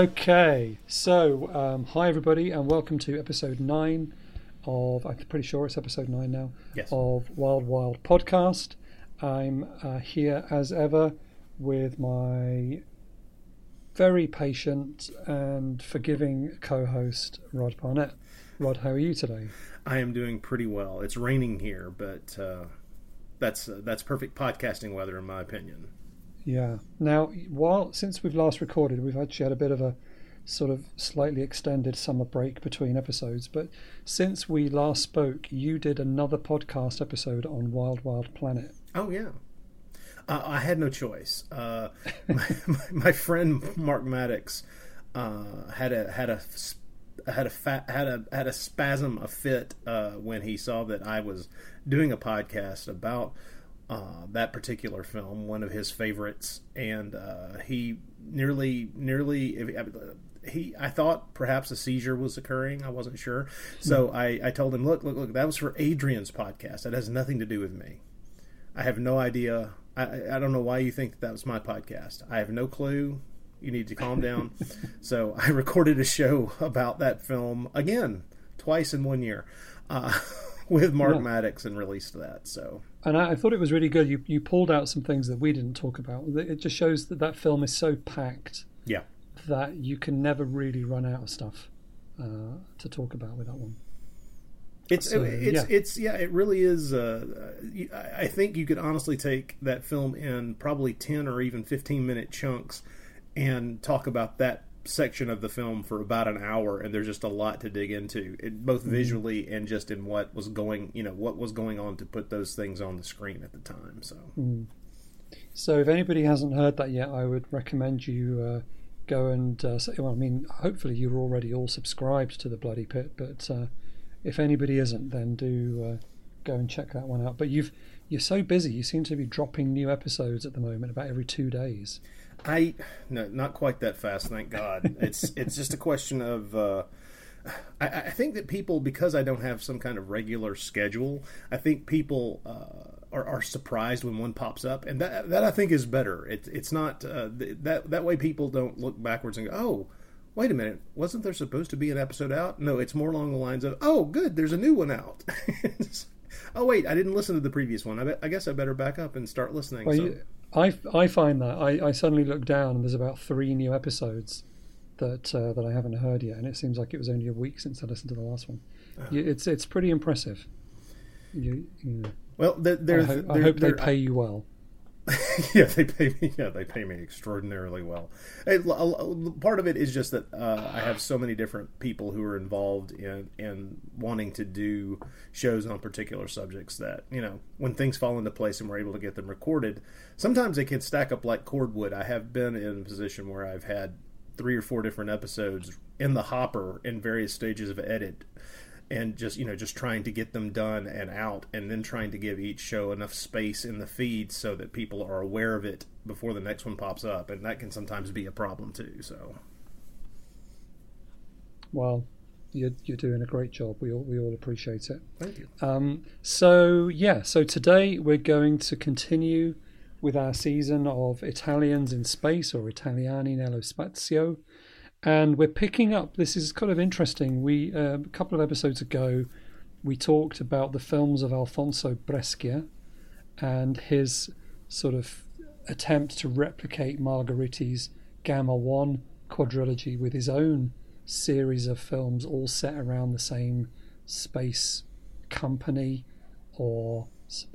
Okay, so um, hi everybody, and welcome to episode nine of I'm pretty sure it's episode nine now Yes. of Wild Wild Podcast. I'm uh, here as ever with my very patient and forgiving co-host Rod Barnett. Rod, how are you today? I am doing pretty well. It's raining here, but uh, that's uh, that's perfect podcasting weather in my opinion. Yeah. Now, while since we've last recorded, we've actually had a bit of a sort of slightly extended summer break between episodes. But since we last spoke, you did another podcast episode on Wild Wild Planet. Oh yeah. Uh, I had no choice. Uh, my, my, friend Mark Maddox uh, had a had a had a fa- had a had a spasm, a fit uh, when he saw that I was doing a podcast about uh, that particular film, one of his favorites, and uh, he nearly nearly he I thought perhaps a seizure was occurring. I wasn't sure, so I, I told him, look, look, look, that was for Adrian's podcast. That has nothing to do with me. I have no idea. I, I don't know why you think that was my podcast. I have no clue. You need to calm down. so I recorded a show about that film again, twice in one year, uh, with Mark Yeah. Maddox and released that. So And I, I thought it was really good. You you pulled out some things that we didn't talk about. It just shows that that film is so packed yeah, that you can never really run out of stuff uh, to talk about with that one. It's So, it's yeah. it's yeah, it really is. Uh, I I think you could honestly take that film in probably ten or even fifteen minute chunks and talk about that section of the film for about an hour, and there's just a lot to dig into, it, both Mm-hmm. visually and just in what was going, you know, what was going on to put those things on the screen at the time. So So if anybody hasn't heard that yet, I would recommend you uh, go and. Uh, say, well, I mean, hopefully you're already all subscribed to the Bloody Pit, but uh, if anybody isn't, then do uh, go and check that one out. But you've you're so busy. You seem to be dropping new episodes at the moment, about every two days. I no, not quite that fast, thank God. It's it's just a question of. Uh, I, I think that people, because I don't have some kind of regular schedule, I think people uh, are, are surprised when one pops up, and that that I think is better. It, it's not uh, th- that that way people don't look backwards and go, "Oh, wait a minute, wasn't there supposed to be an episode out?" No, it's more along the lines of, "Oh, good, there's a new one out." oh wait, I didn't listen to the previous one. I, bet, I guess I better back up and start listening. Well, so, you, I I find that I, I suddenly look down and there's about three new episodes, that uh, that I haven't heard yet, and it seems like it was only a week since I listened to the last one. You, it's it's pretty impressive. You, you know, Well, there, I, there's, hope, I there- hope they there- pay you well. yeah, they pay me. Yeah, they pay me extraordinarily well. It- part of it is just that uh, I have so many different people who are involved in in wanting to do shows on particular subjects that you know when things fall into place and we're able to get them recorded, sometimes they can stack up like cordwood. I have been in a position where I've had three or four different episodes in the hopper in various stages of edit and just you know just trying to get them done and out and then trying to give each show enough space in the feed so that people are aware of it before the next one pops up and that can sometimes be a problem too so Well, you're you're doing a great job. We all we all appreciate it. thank you Um, so yeah, so today we're going to continue with our season of Italians in space or Italiani nello spazio, and we're picking up. This is kind of interesting. We uh, a couple of episodes ago we talked about the films of Alfonso Brescia and his sort of attempt to replicate Margheriti's Gamma One quadrilogy with his own series of films, all set around the same space company or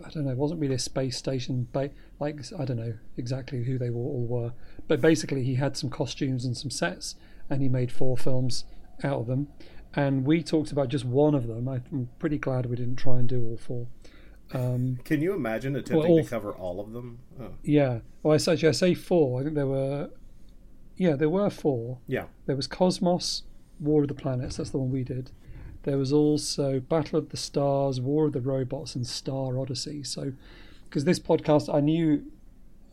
I don't know. It wasn't really a space station, but like I don't know exactly who they all were. But basically, he had some costumes and some sets, and he made four films out of them. And we talked about just one of them. I'm pretty glad we didn't try and do all four. Um, can you imagine attempting Well, all- to cover all of them oh, yeah. Well, I say, actually, I say four. I think there were, yeah, there were four. yeah There was Cosmos, War of the Planets. That's the one we did. There was also Battle of the Stars, War of the Robots, and Star Odyssey. So, because this podcast, I knew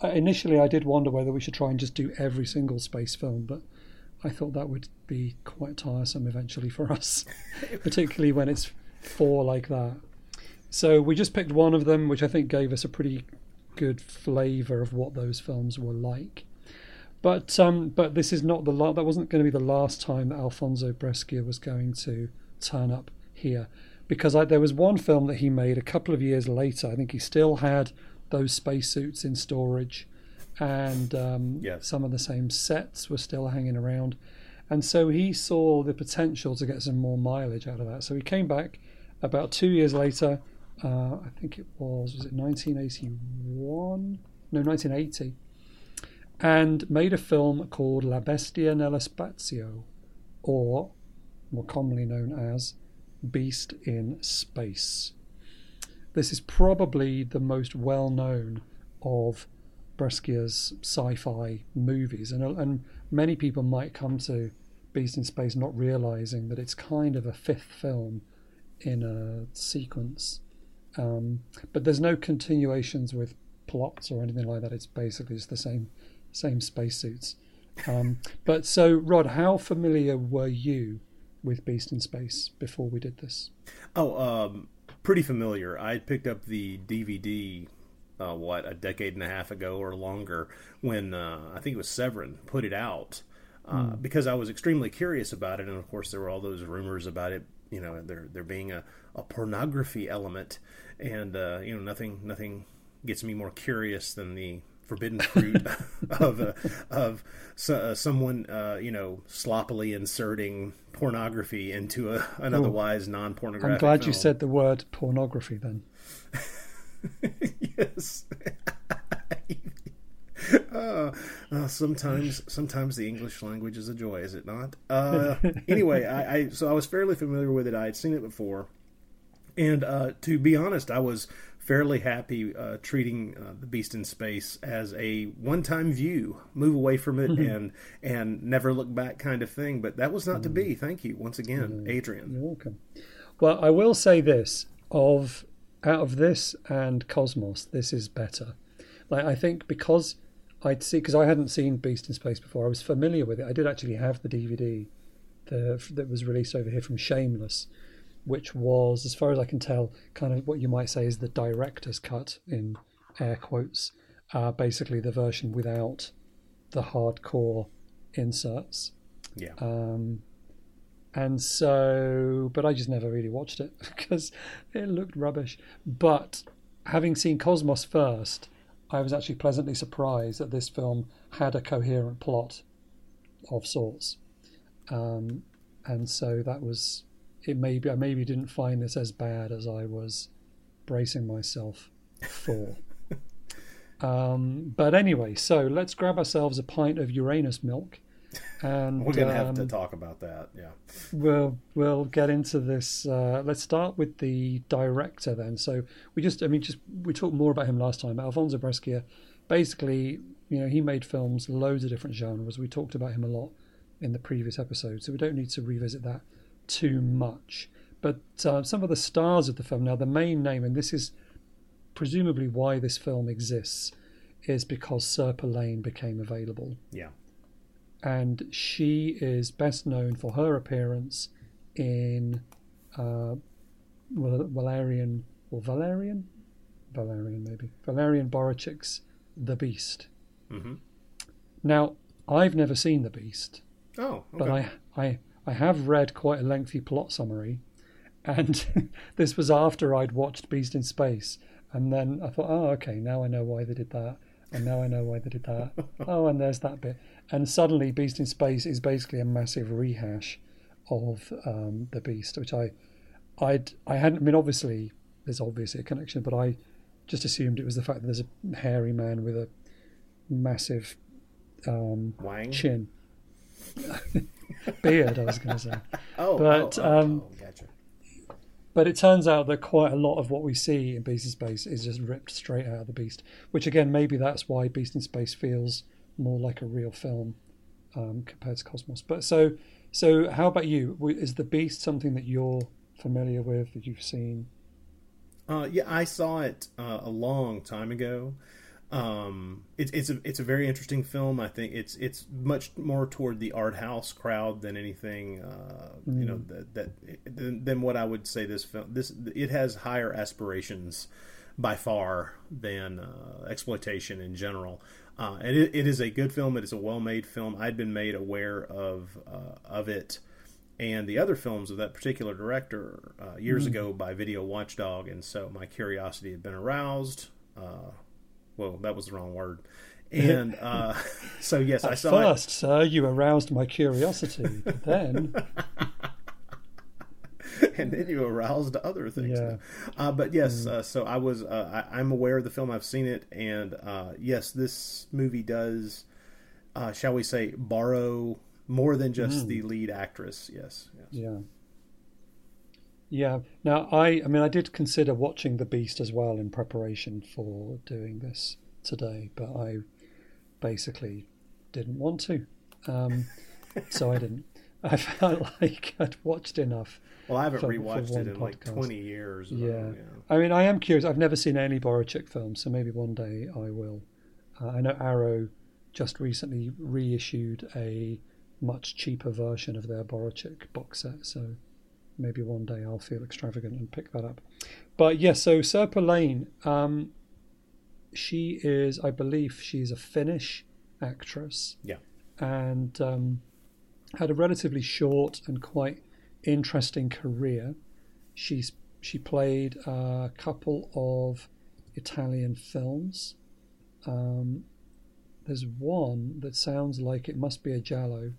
uh, initially I did wonder whether we should try and just do every single space film, but I thought that would be quite tiresome eventually for us, particularly when it's four like that. So we just picked one of them, which I think gave us a pretty good flavour of what those films were like. But um, but this is not the la- that wasn't going to be the last time that Alfonso Brescia was going to turn up here, because I, there was one film that he made a couple of years later. I think he still had those spacesuits in storage, and um, some of the same sets were still hanging around, and so he saw the potential to get some more mileage out of that. So he came back about two years later. Uh, I think it was was it 1981? No, 1980 and made a film called La Bestia nello Spazio, or more commonly known as Beast in Space. This is probably the most well known of Brescia's sci fi movies, and, and many people might come to Beast in Space not realizing that it's kind of a fifth film in a sequence. Um, but there's no continuations with plots or anything like that. It's basically just the same same spacesuits. Um, but so, Rod, how familiar were you with Beast in Space before we did this? oh um pretty familiar i picked up the dvd uh, what a decade and a half ago or longer when uh, i think it was severin put it out uh, because i was extremely curious about it. And of course there were all those rumors about it you know there there being a, a pornography element. And uh, you know nothing nothing gets me more curious than the forbidden fruit of uh, of so, uh, someone uh, you know sloppily inserting pornography into a, an otherwise non-pornographic I'm glad you said the word pornography then. yes. Uh, uh, sometimes, sometimes the English language is a joy, is it not? Uh, anyway, I, I so I was fairly familiar with it. I had seen it before, and uh, to be honest, I was fairly happy uh, treating uh, the Beast in Space as a one-time view, move away from it, and and never look back kind of thing. But that was not to be. Thank you once again, Adrian. You're welcome. Well, I will say this: of out of this and Cosmos, this is better. Like I think because I'd see because I hadn't seen Beast in Space before, I was familiar with it. I did actually have the DVD the, that was released over here from Shameless, which was, as far as I can tell, kind of what you might say is the director's cut in air quotes. Uh, basically, the version without the hardcore inserts. Yeah. Um, and so, but I just never really watched it because it looked rubbish. But having seen Cosmos first, I was actually pleasantly surprised that this film had a coherent plot of sorts. um, and so that was it. Maybe I maybe didn't find this as bad as I was bracing myself for. um, but anyway, so let's grab ourselves a pint of Uranus milk, and We're gonna have um, to talk about that. Yeah. We'll we'll get into this. Uh, let's start with the director then. So we just, I mean, just we talked more about him last time. Alfonso Brescia, basically, you know, he made films, loads of different genres. We talked about him a lot in the previous episode, so we don't need to revisit that too much. But uh, some of the stars of the film. Now, the main name, and this is presumably why this film exists, is because Sirpa Lane became available Yeah. And she is best known for her appearance in uh, Valerian or Valerian, Valerian maybe Valerian Borowczyk's The Beast. Mhm. Now, I've never seen The Beast, Oh. Okay. but I, I I have read quite a lengthy plot summary, and this was after I'd watched Beast in Space, and then I thought, oh, okay, now I know why they did that, and now I know why they did that. oh, and there's that bit, and suddenly Beast in Space is basically a massive rehash of um, the Beast, which I, I'd I hadn't. I mean, obviously there's obviously a connection, but I just assumed it was the fact that there's a hairy man with a massive um, chin. Beard, I was going to say. Oh. but, oh, oh, um, oh, gotcha. But it turns out that quite a lot of what we see in Beast in Space is just ripped straight out of the Beast, which again, maybe that's why Beast in Space feels more like a real film um, compared to Cosmos. But so, so how about you? Is the Beast something that you're familiar with that you've seen? Uh, yeah, I saw it uh, a long time ago. Um, it's it's a it's a very interesting film. I think it's it's much more toward the art house crowd than anything. Uh, You know that that than, than what I would say this film. This it has higher aspirations by far than uh, exploitation in general. Uh, and it, it is a good film. It is a well made film. I'd been made aware of uh, of it and the other films of that particular director uh, years ago by Video Watchdog, and so my curiosity had been aroused. Uh, well, that was the wrong word. And uh, so, yes, I saw first, sir, you aroused my curiosity, but then, and then you aroused other things. Yeah. Uh, but yes, uh, so I was, uh, I, I'm aware of the film. I've seen it, and uh, yes, this movie does, uh, shall we say, borrow more than just the lead actress. Yes, yes. yeah, yeah. Now, I, I mean, I did consider watching The Beast as well in preparation for doing this today, but I basically didn't want to, um, so I didn't. I felt like I'd watched enough. Well, I haven't for- for rewatched one it in like 20 years. uh, Yeah. I mean, I am curious. I've never seen any Borowczyk films, so maybe one day I will. Uh, I know Arrow just recently reissued a much cheaper version of their Borowczyk box set, so maybe one day I'll feel extravagant and pick that up. But yes, so Sirpa Lane, um, she is, I believe, she's a Finnish actress Yeah. and um, had a relatively short and quite interesting career. She's she played a couple of Italian films. Um, there's one that sounds like it must be a giallo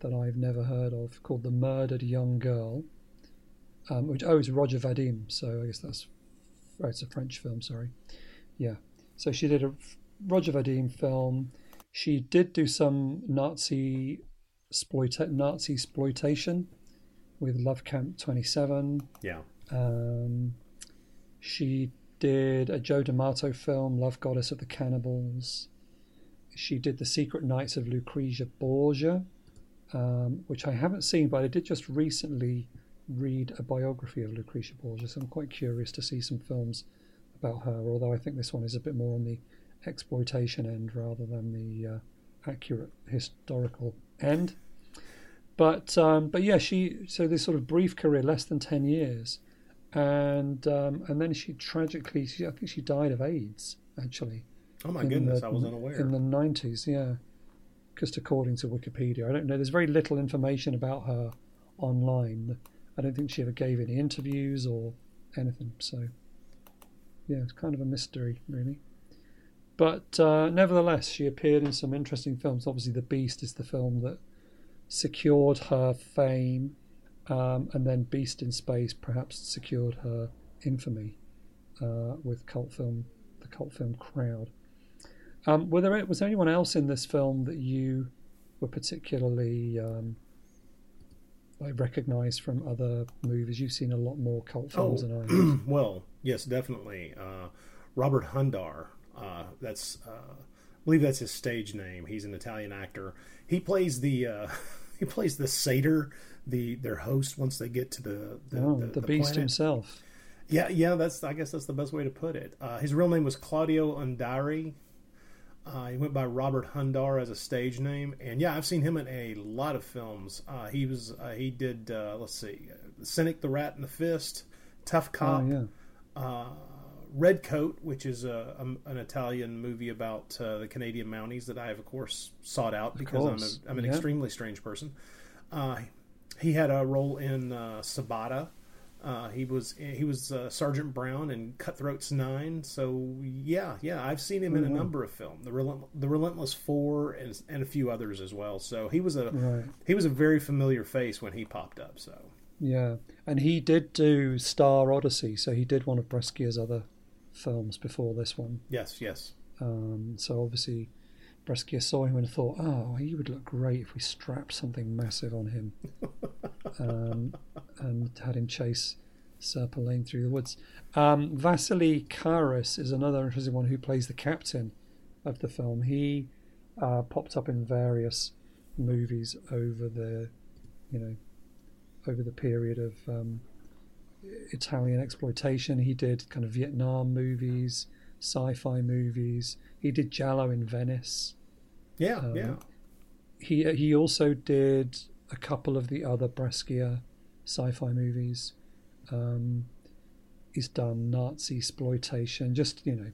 that I've never heard of called The Murdered Young Girl. Um, which oh, it's Roger Vadim, so I guess that's oh, it's a French film. Sorry, yeah. So she did a Roger Vadim film. She did do some Nazi exploita- Nazi exploitation with Love Camp 27. Yeah. Um, she did a Joe D'Amato film, Love Goddess of the Cannibals. She did The Secret Nights of Lucrezia Borgia, um, which I haven't seen, but I did just recently read a biography of Lucretia Borgia, so I'm quite curious to see some films about her, although I think this one is a bit more on the exploitation end rather than the uh, accurate historical end. But um, but yeah, she so this sort of brief career, less than ten years, and um, and then she tragically, she, I think she died of AIDS actually. Oh my goodness, the- I was unaware. In the nineties, yeah. Just according to Wikipedia, I don't know. There's very little information about her online. I don't think she ever gave any interviews or anything. So yeah, it's kind of a mystery, really. But uh, nevertheless, she appeared in some interesting films. Obviously, The Beast is the film that secured her fame, um, and then Beast in Space perhaps secured her infamy uh, with cult film, the cult film crowd. Um, were there was there anyone else in this film that you were particularly um, like recognise from other movies? You've seen a lot more cult films Oh. than I have. well, yes, definitely. Uh, Robert Hundar. Uh, that's uh, I believe that's his stage name. He's an Italian actor. He plays the uh, he plays the satyr, the their host once they get to the the, Oh, the, the, the Beast planet. himself. Yeah, yeah. That's I guess that's the best way to put it. Uh, his real name was Claudio Undari. Uh, he went by Robert Hundar as a stage name, and yeah, I've seen him in a lot of films. Uh, he was uh, he did uh, let's see, Cynic, the Rat, and the Fist, Tough Cop, Oh yeah. uh, Red Coat, which is a, a, an Italian movie about uh, the Canadian Mounties that I have, of course, sought out because I'm, a, I'm an yeah. extremely strange person. Uh, he had a role in uh, Sabata. Uh, he was he was uh, Sergeant Brown in Cutthroats Nine. So yeah, yeah, I've seen him in a Mm-hmm. number of films, the Relent- the Relentless Four, and and a few others as well. So he was a Right. he was a very familiar face when he popped up. So Yeah, and he did do Star Odyssey, so he did one of Brescia's other films before this one. yes, yes, Um, so obviously, Brescia saw him and thought, "Oh, he would look great if we strapped something massive on him," um, and had him chase Sirpa Lane through the woods. Um, Vassili Karis is another interesting one who plays the captain of the film. He uh, popped up in various movies over the, you know, over the period of um, Italian exploitation. He did kind of Vietnam movies, sci-fi movies. He did Giallo in Venice. yeah, Um, yeah. He he also did a couple of the other Brescia sci-fi movies. Um, he's done Nazi exploitation, just you know,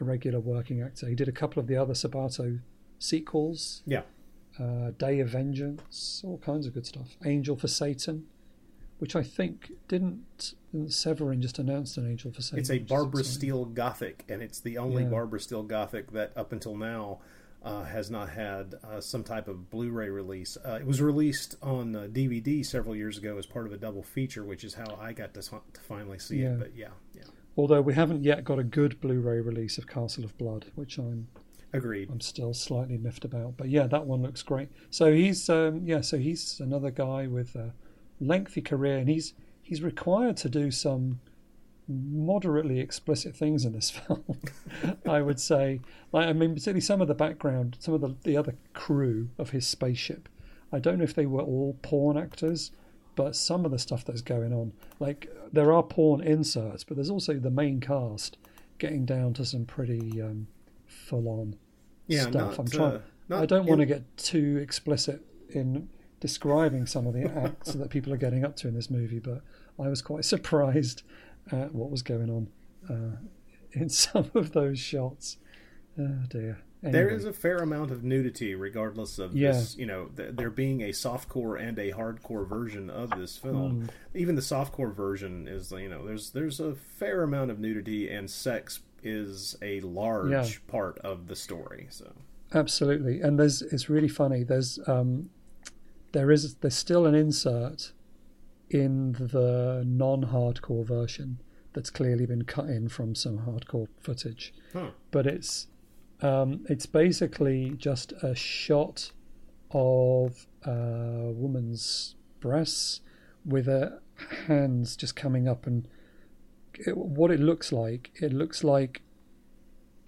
a regular working actor. He did a couple of the other Sabata sequels, Yeah. uh, Day of Vengeance, all kinds of good stuff. Angel for Satan, which I think didn't, didn't Severin just announced an Angel for Satan. It's a Barbara. Steele Gothic, and it's the only Yeah. Barbara Steele Gothic that up until now uh, has not had uh, some type of Blu-ray release. Uh, it was released on uh, DVD several years ago as part of a double feature, which is how I got to, to finally see Yeah. it. But yeah, yeah, Although we haven't yet got a good Blu-ray release of Castle of Blood, which I'm agreed. I'm still slightly miffed about. But yeah, that one looks great. So he's um, yeah, so he's another guy with a lengthy career, and he's he's required to do some moderately explicit things in this film. I would say, like I mean, particularly some of the background, some of the the other crew of his spaceship. I don't know if they were all porn actors, but some of the stuff that's going on, like there are porn inserts, but there's also the main cast getting down to some pretty um, full on Yeah, stuff. not, I'm trying. uh, I don't want to get too explicit in describing some of the acts that people are getting up to in this movie, but I was quite surprised at what was going on uh, in some of those shots. Oh dear. There Anyway, is a fair amount of nudity, regardless of Yeah. this. You know, th- there being a softcore and a hardcore version of this film. Even the softcore version is, you know, there's there's a fair amount of nudity, and sex is a large Yeah. part of the story. So absolutely, and there's it's really funny. There's um, there is there's still an insert in the non-hardcore version that's clearly been cut in from some hardcore footage. Huh. but it's um, it's basically just a shot of a woman's breasts with her hands just coming up and it, what it looks like it looks like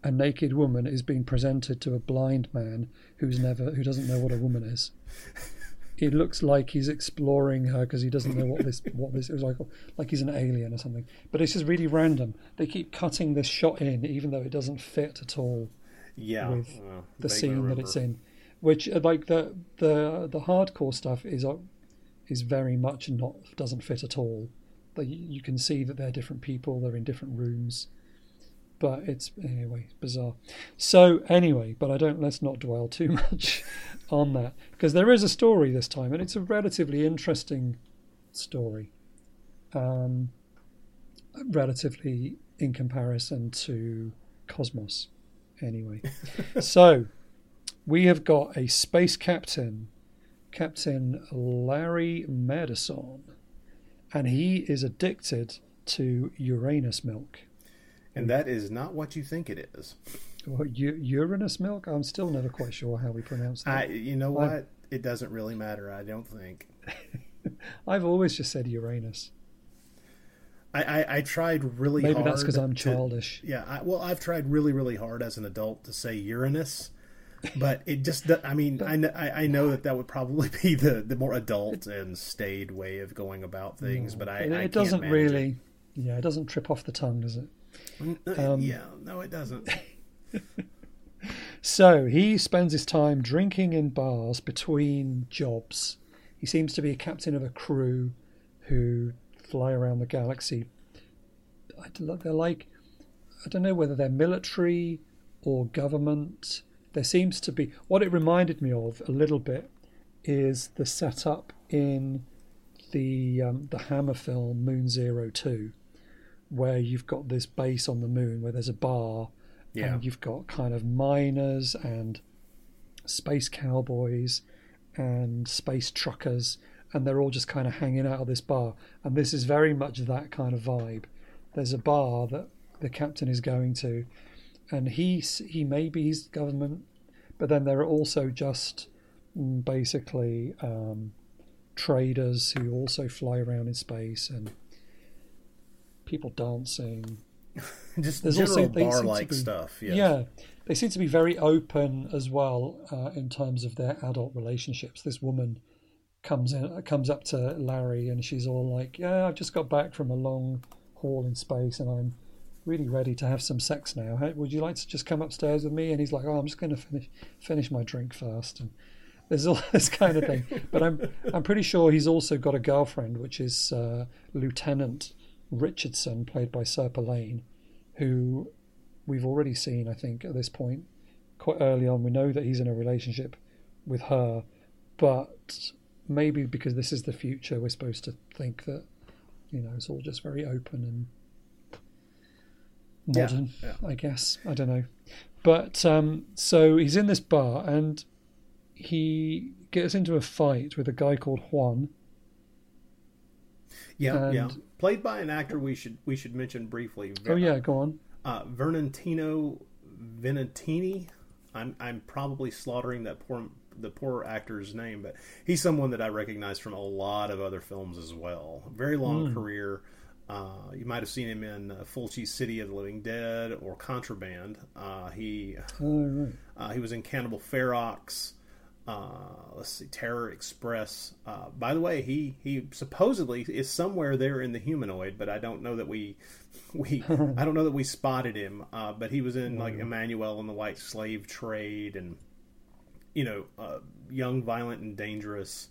a naked woman is being presented to a blind man who's never who doesn't know what a woman is it looks like he's exploring her because he doesn't know what this what this is like like he's an alien or something. But it's just really random. They keep cutting this shot in even though it doesn't fit at all yeah, with uh, the scene that it's in which uh, like the the the hardcore stuff is uh, is very much not doesn't fit at all. But you, you can see that they're different people they're in different rooms but it's anyway bizarre so anyway but i don't let's not dwell too much on that because there is a story this time and it's a relatively interesting story um relatively in comparison to cosmos anyway so we have got a space captain Captain Larry Madison, and he is addicted to Uranus milk. And that is not what you think it is. Well, U- Uranus milk? I'm still never quite sure how we pronounce that. I, you know what? It doesn't really matter. I don't think. I've always just said Uranus. I, I, I tried really Maybe hard. that's because I'm to- childish. Yeah, I, well, I've tried really, really hard as an adult to say Uranus, but it just, I mean, I, kn- I I know that that would probably be the, the more adult and staid way of going about things, but I, it, I it doesn't really. Yeah, it doesn't trip off the tongue, does it? Uh, yeah, no, it doesn't. So he spends his time drinking in bars between jobs. He seems to be a captain of a crew who fly around the galaxy. They're like, I don't know whether they're military or government. There seems to be what it reminded me of a little bit is the setup in the um, the Hammer film Moon Zero Two, where you've got this base on the moon where there's a bar Yeah. and you've got kind of miners and space cowboys and space truckers and they're all just kind of hanging out of this bar and this is very much that kind of vibe there's a bar that the captain is going to and he's he maybe he's government but then there are also just mm, basically um, traders who also fly around in space and people dancing Just There's general also- they seem to bar-like be- stuff. Yes. yeah, they seem to be very open as well uh, in terms of their adult relationships. This woman comes in, comes up to Larry, and she's all like, "Yeah, I've just got back from a long haul in space, and I'm really ready to have some sex now. Would you like to just come upstairs with me?" And he's like, "Oh, I'm just going to finish finish my drink first. And there's all this kind of thing. But I'm I'm pretty sure he's also got a girlfriend, which is uh, Lieutenant Richardson, played by Sirpa Lane, who we've already seen, I think, at this point, quite early on. We know that he's in a relationship with her, but maybe because this is the future, we're supposed to think that, you know, it's all just very open and Yeah, modern, yeah. I guess. I don't know. But um, so he's in this bar and he gets into a fight with a guy called Juan. Yeah, yeah. Played by an actor we should we should mention briefly. Oh, yeah, go on. uh, Vernantino Venatini. I'm I'm probably slaughtering that poor the poor actor's name, but he's someone that I recognize from a lot of other films as well. Very long career. Uh, you might have seen him in uh, Fulci's City of the Living Dead or Contraband. Uh, he Oh, right. uh, he was in Cannibal Ferox. Uh, let's see, Terror Express. Uh, by the way, he he supposedly is somewhere there in the humanoid, but I don't know that we we I don't know that we spotted him. Uh, but he was in like Emmanuel and the White Slave Trade, and you know, uh, Young, Violent, and Dangerous.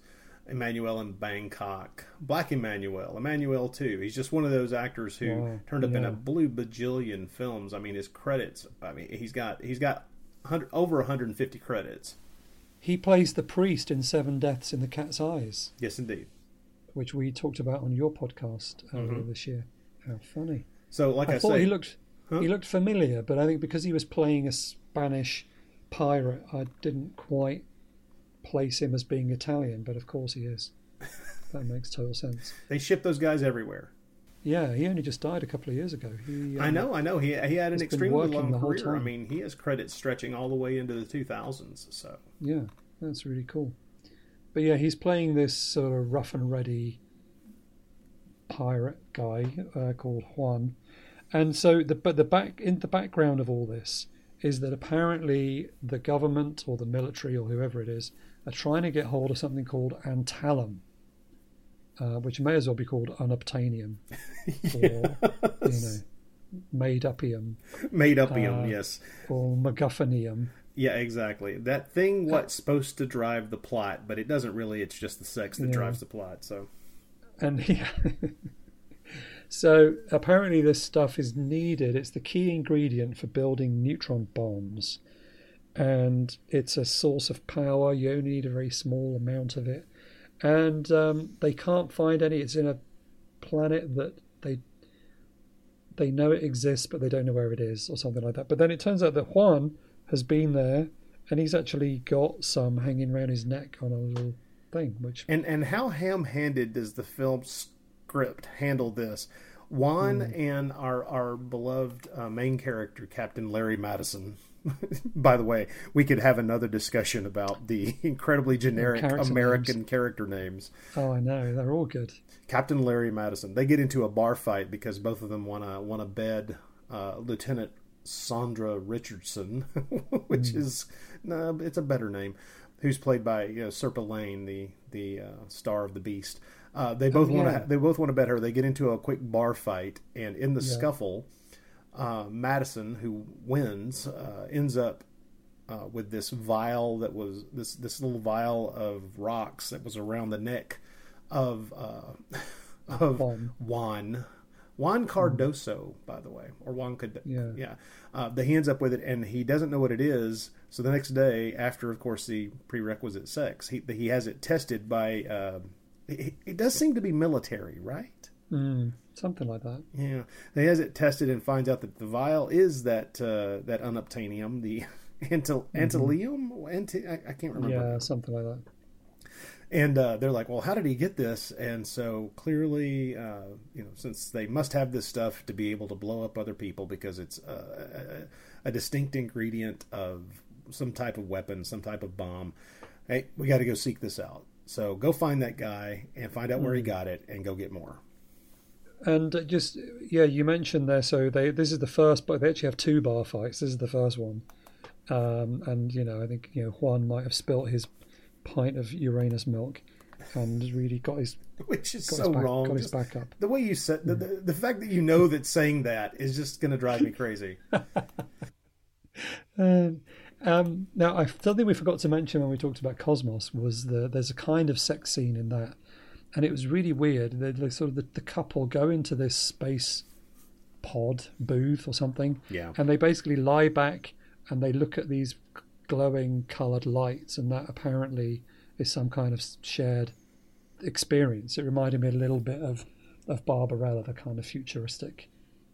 Emmanuel in Bangkok, Black Emmanuel, Emmanuel too. He's just one of those actors who Wow, turned up in a blue bajillion films. I mean, his credits. I mean, he's got he's got 100, over 150 credits. He plays the priest in Seven Deaths in the Cat's Eyes, Yes, indeed. which we talked about on your podcast earlier mm-hmm. this year. How funny! So, like I, I, thought say, he looked he looked familiar, but I think because he was playing a Spanish pirate, I didn't quite place him as being Italian. But of course, he is. That makes total sense. they ship those guys everywhere. Yeah, he only just died a couple of years ago. He, um, I know, I know. He he had an extremely long career. I mean, he has credits stretching all the way into the 2000s. So, Yeah, that's really cool. But yeah, he's playing this sort of rough and ready pirate guy uh, called Juan, and so the but the back in the background of all this is that apparently the government or the military or whoever it is are trying to get hold of something called antalum, uh, which may as well be called unobtainium, or you know, made upium made up him, Uh, yes. or MacGuffinium. Yeah, exactly. That thing what's supposed to drive the plot, but it doesn't really. It's just the sex that Yeah. drives the plot. So, and yeah. so apparently this stuff is needed it's the key ingredient for building neutron bombs and it's a source of power you only need a very small amount of it and um, they can't find any it's in a planet that they they know it exists but they don't know where it is or something like that but then it turns out that juan has been there and he's actually got some hanging around his neck on a little thing. Which And and how ham-handed does the film script handle this? Juan Hmm. and our our beloved uh, main character, Captain Larry Madison. By the way, we could have another discussion about the incredibly generic character American names. character names. oh, I know they're all good. Captain Larry Madison. They get into a bar fight because both of them want to want to bed uh, Lieutenant Sandra Richardson, which is no, it's a better name, who's played by you know, Sirpa Lane, the the uh, star of the Beast. Uh, they both want yeah. to they both want to bet her. They get into a quick bar fight, and in the scuffle, uh, Madison, who wins, uh, ends up uh, with this vial that was this this little vial of rocks that was around the neck of uh, of Juan. Juan Juan Cardoso, by the way, or Juan Card- Yeah. yeah. Uh, that he ends up with it, and he doesn't know what it is. So the next day, after of course the prerequisite sex, he he has it tested by. Uh, it, it does seem to be military, right? Mm, something like that. Yeah, he has it tested and finds out that the vial is that uh, that unobtainium, the antil- antileum. Anti- I, I can't remember. Yeah, something like that. And uh, they're like, "Well, how did he get this?" And so clearly, uh, you know, since they must have this stuff to be able to blow up other people because it's uh, a, a distinct ingredient of some type of weapon, some type of bomb. Hey, we got to go seek this out. So go find that guy and find out where he got it, and go get more. And just yeah, you mentioned there. So they this is the first, but they actually have two bar fights. This is the first one, um, and you know I think you know Juan might have spilt his pint of Uranus milk, and really got his Which is so his back, wrong. got his Just back up. the way you said the, the, the fact that you know that saying that is just going to drive me crazy. Um, um, now, I something we forgot to mention when we talked about Cosmos was the there's a kind of sex scene in that, and it was really weird. The, the sort of the, the couple go into this space pod booth or something, Yeah. and they basically lie back and they look at these glowing coloured lights, and that apparently is some kind of shared experience. It reminded me a little bit of of Barbarella, the kind of futuristic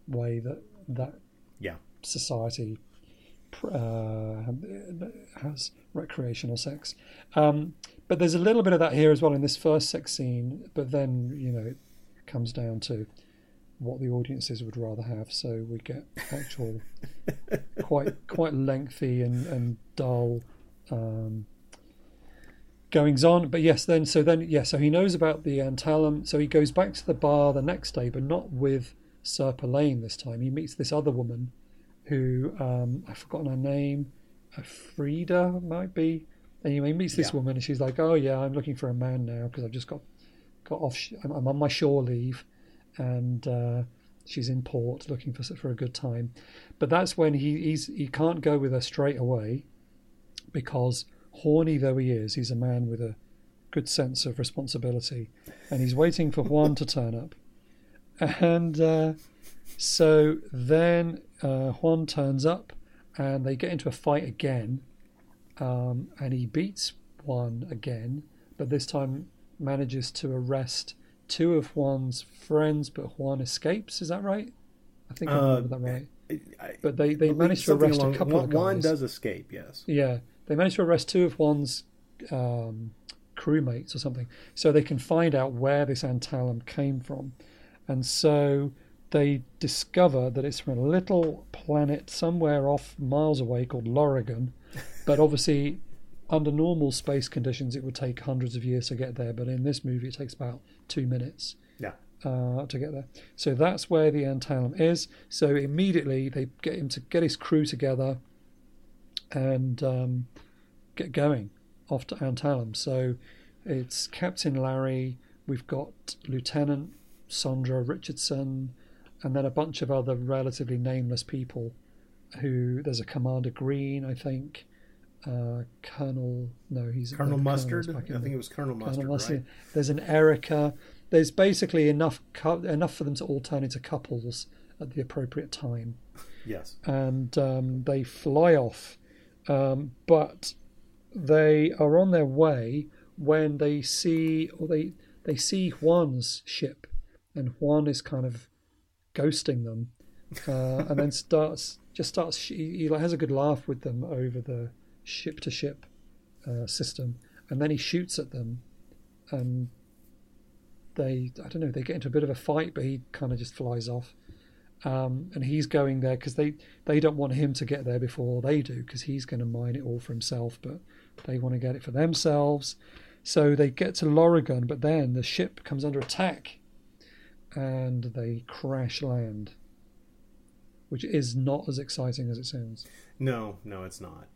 way that that Yeah. society uh, has recreational sex. Um, but there's a little bit of that here as well in this first sex scene. But then you know it comes down to what the audiences would rather have. So we get actual quite quite lengthy and and dull. Um, goings on but yes then so then yeah so he knows about the antalum so he goes back to the bar the next day but not with Sirpa Lane this time he meets this other woman who um, I've forgotten her name, Frida might be. Anyway, he meets this Yeah. woman and she's like, "Oh yeah, I'm looking for a man now because I've just got got off. I'm, I'm on my shore leave, and uh, she's in port looking for for a good time." But that's when he he's, he can't go with her straight away because horny though he is, he's a man with a good sense of responsibility, and he's waiting for Juan to turn up, and. Uh, so then uh, Juan turns up and they get into a fight again. Um, and he beats Juan again, but this time manages to arrest two of Juan's friends, but Juan escapes. Is that right? I think I Uh, that right. I- But they, they manage to arrest along- a couple Juan, of guys. Juan does escape, yes. Yeah, they manage to arrest two of Juan's um, crewmates or something, so they can find out where this antalum came from, and so they discover that it's from a little planet somewhere off miles away called Lorigan, but obviously. Under normal space conditions, it would take hundreds of years to get there, but in this movie, it takes about two minutes Yeah. uh, to get there. So that's where the Antalum is. So immediately they get him to get his crew together and um, get going off to Antalum. So it's Captain Larry, we've got Lieutenant Sandra Richardson, and then a bunch of other relatively nameless people. Who there's a Commander Green, I think. Uh, Colonel, no, he's Colonel no, Mustard. I think it was Colonel Colonel Mustard, Mustard. right? There's an Erica. There's basically enough enough for them to all turn into couples at the appropriate time, Yes. and um, they fly off. Um, but they are on their way when they see or they they see Juan's ship, and Juan is kind of ghosting them, uh, and then starts just starts he, he has a good laugh with them over the ship to ship uh, system, and then he shoots at them and they I don't know they get into a bit of a fight, but he kind of just flies off. Um, and he's going there because they they don't want him to get there before they do because he's going to mine it all for himself, but they want to get it for themselves. So they get to Lorigan, but then the ship comes under attack, and they crash land, which is not as exciting as it sounds. No, no, it's not.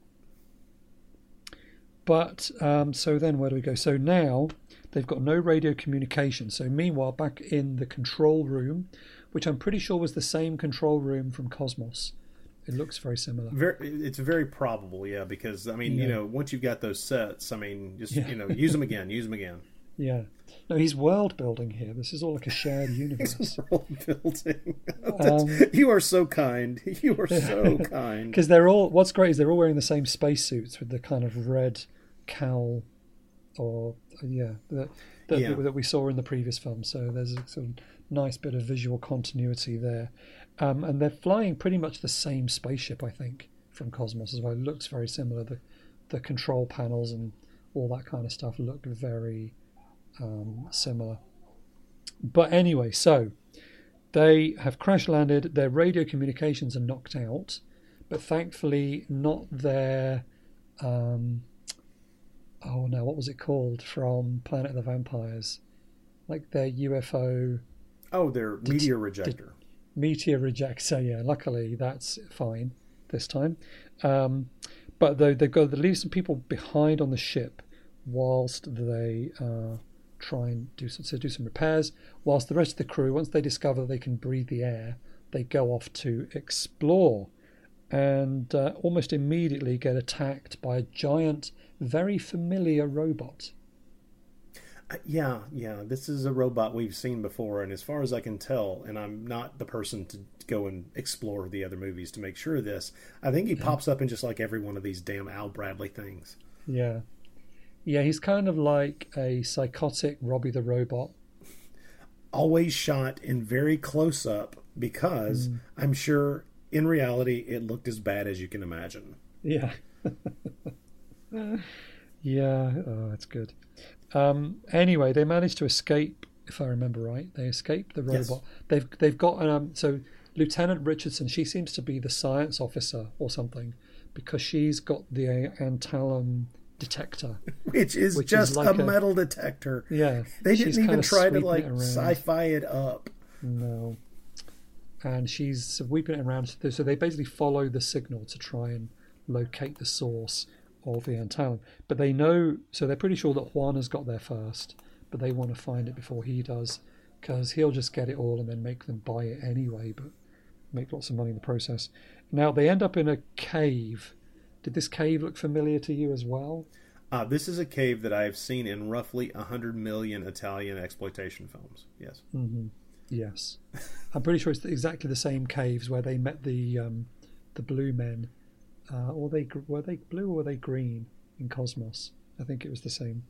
But um, so then where do we go? So now they've got no radio communication. So meanwhile, back in the control room, which I'm pretty sure was the same control room from Cosmos. It looks very similar. Very, it's very probable, yeah. Because I mean, Yeah. you know, once you've got those sets, I mean, just Yeah. you know, use them again, use them again. Yeah. No, he's world building here. This is all like a shared universe. World building. Um, you are so kind. You are so kind. Because they're all. What's great is they're all wearing the same spacesuits with the kind of red cowl, or yeah, that that, Yeah. that we saw in the previous film. So there's a sort of nice bit of visual continuity there, um, and they're flying pretty much the same spaceship, I think, from Cosmos as well. It looks very similar. The the control panels and all that kind of stuff look very um, similar. But anyway, so they have crash landed. Their radio communications are knocked out, but thankfully not their. Um, oh no, what was it called from Planet of the Vampires? Like their UFO Oh, their meteor rejector. meteor rejector. Yeah, luckily that's fine this time. Um, but they, they've got to leave some people behind on the ship whilst they uh, try and do some, so do some repairs. Whilst the rest of the crew, once they discover they can breathe the air, they go off to explore and uh, almost immediately get attacked by a giant, very familiar robot. Uh, Yeah, yeah. This is a robot we've seen before, and as far as I can tell, and I'm not the person to go and explore the other movies to make sure of this. I think he pops up in just like every one of these damn Al Bradley things. Yeah. Yeah, he's kind of like a psychotic Robbie the Robot. Always shot in very close up because I'm sure in reality it looked as bad as you can imagine. Yeah. yeah, oh, that's good. Um, anyway, they managed to escape, if I remember right. They escaped the Yes. robot. They've they've got um so Lieutenant Richardson, she seems to be the science officer or something because she's got the Antalum detector. Which is Which is just like a a- metal detector. Yeah. They didn't even try to like sci-fi it up. No. And she's sweeping it around. So they basically follow the signal to try and locate the source of the Antalum. But they know, so they're pretty sure that Juan has got there first, but they want to find it before he does, because he'll just get it all and then make them buy it anyway, but make lots of money in the process. Now they end up in a cave. Did this cave look familiar to you as well? Uh, this is a cave that I've seen in roughly a hundred million Italian exploitation films. Yes. Yes, I'm pretty sure it's exactly the same caves where they met the um, the blue men. Uh, or they were they blue or were they green in Cosmos? I think it was the same.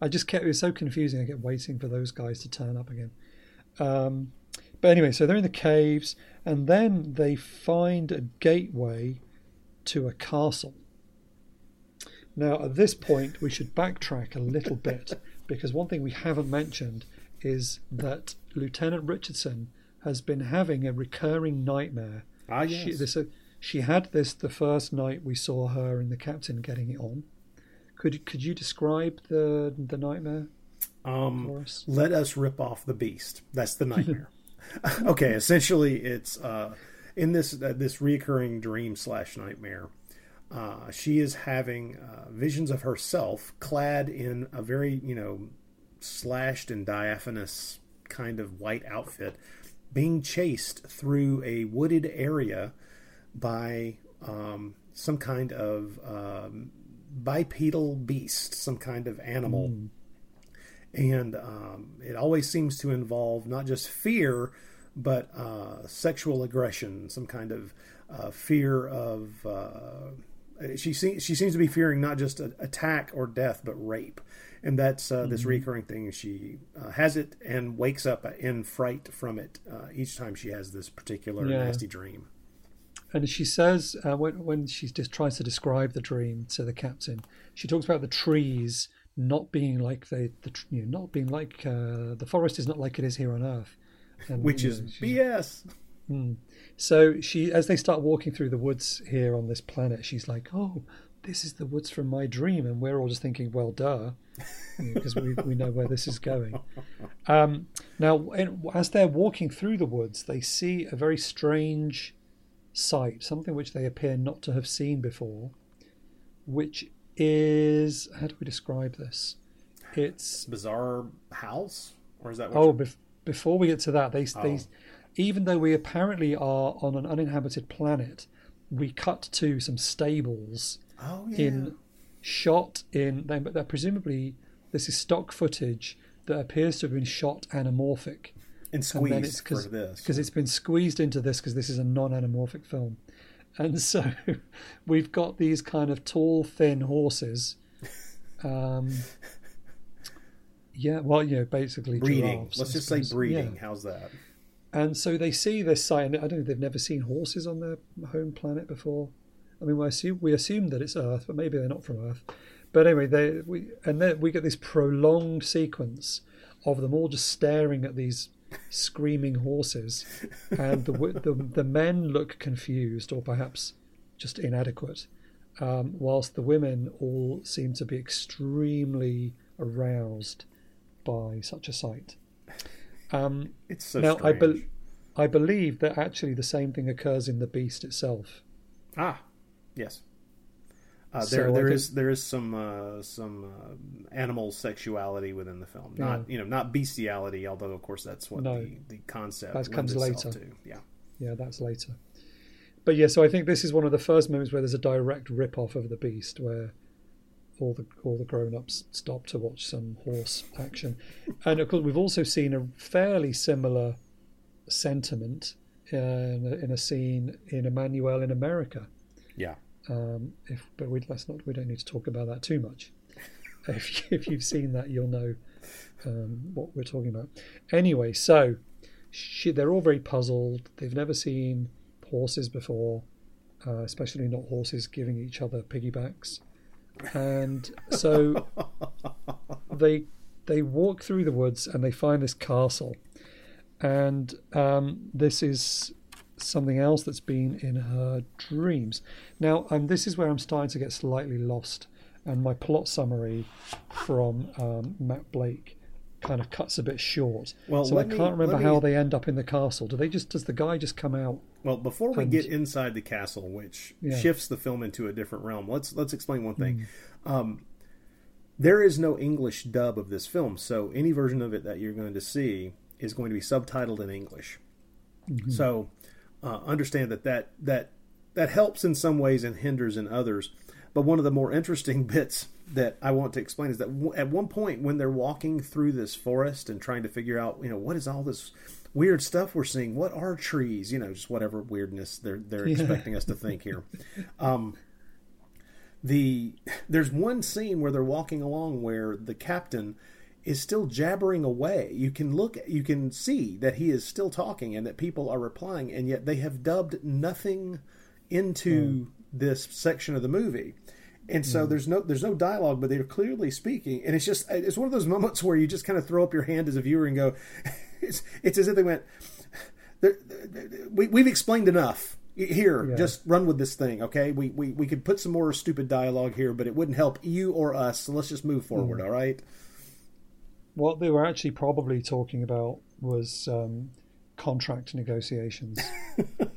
I just kept it was so confusing. I kept waiting for those guys to turn up again. Um, but anyway, so they're in the caves, and then they find a gateway to a castle. Now, at this point, we should backtrack a little bit because one thing we haven't mentioned is that Lieutenant Richardson has been having a recurring nightmare. Ah, She, yes. this, uh, she had this the first night we saw her and the captain getting it on. Could could you describe the the nightmare Um, for us? let us rip off the beast. That's the nightmare. okay, essentially, it's uh, in this uh, this reoccurring dream slash nightmare. Uh, she is having uh, visions of herself clad in a very you know slashed and diaphanous kind of white outfit, being chased through a wooded area by um, some kind of um, bipedal beast, some kind of animal. And um, it always seems to involve not just fear but uh, sexual aggression some kind of uh, fear of uh, she, se- she seems to be fearing not just a- attack or death but rape and that's uh, this recurring thing. She uh, has it and wakes up in fright from it uh, each time she has this particular Yeah. nasty dream. And she says uh, when when she just tries to describe the dream to the captain, she talks about the trees not being like they, the you know, not being like uh, the forest is not like it is here on Earth, and, Which you is know, she's- BS. so she, as they start walking through the woods here on this planet, she's like, "Oh, this is the woods from my dream," and we're all just thinking, "Well, duh," because we we know where this is going. Um, now, as they're walking through the woods, they see a very strange sight, something which they appear not to have seen before, which is how do we describe this? It's Bizarre house, or is that? What Oh, bef- before we get to that, they, they, Oh. even though we apparently are on an uninhabited planet, we cut to some stables oh yeah. in shot in. They, but they're presumably this is stock footage that appears to have been shot anamorphic. and squeezed it's for this. because it's been squeezed into this because this is a non-anamorphic film, and so we've got these kind of tall, thin horses. Um, yeah, well, you know, basically breeding. giraffes, Let's just say breeding. Yeah. How's that? And so they see this site, and I don't know, they've never seen horses on their home planet before. I mean, we assume we assume that it's Earth, but maybe they're not from Earth. But anyway, they we and then we get this prolonged sequence of them all just staring at these screaming horses, and the the, the men look confused or perhaps just inadequate, um, whilst the women all seem to be extremely aroused by such a sight. Um, It's so now, I, strange. bel I believe that actually the same thing occurs in the beast itself. Ah, yes. Uh, there, there is there is some uh, some uh, animal sexuality within the film. Not Yeah. you know not bestiality, although of course that's what No. the, the concept That comes later. To. Yeah, Yeah, that's later. But yeah, so I think this is one of the first moments where there's a direct rip off of the beast, where all the all the grown ups stop to watch some horse action, and of course we've also seen a fairly similar sentiment in in a scene in Emanuelle in America. yeah. Um, if but we let's not we don't need to talk about that too much. If if you've seen that, you'll know um, what we're talking about. Anyway, so she, they're all very puzzled. They've never seen horses before, uh, especially not horses giving each other piggybacks, and so they they walk through the woods and they find this castle, and um, this is something else that's been in her dreams. Now, um, this is where I'm starting to get slightly lost, and my plot summary from um, Matt Blake kind of cuts a bit short. Well, so I can't remember let how they end up in the castle. Do they just does the guy just come out? Well, before we And- get inside the castle, which Yeah. Shifts the film into a different realm, let's let's explain one thing. Um, there is no English dub of this film, so any version of it that you're going to see is going to be subtitled in English. Mm-hmm. So uh, understand that, that that that helps in some ways and hinders in others. But one of the more interesting bits that I want to explain is that w- at one point when they're walking through this forest and trying to figure out, you know, what is all this weird stuff we're seeing? What are trees? You know, just whatever weirdness they're they're expecting us to think here. Um, the there's one scene where they're walking along where the captain is still jabbering away. You can look you can see that he is still talking and that people are replying and yet they have dubbed nothing into hmm. this section of the movie. And so hmm. there's no there's no dialogue but they're clearly speaking and it's just it's one of those moments where you just kind of throw up your hand as a viewer and go it's it's as if they went "There- there- we, we've explained enough here Yeah. just run with this thing okay we, we we could put some more stupid dialogue here but it wouldn't help you or us so let's just move forward hmm. all right What they were actually probably talking about was um, contract negotiations.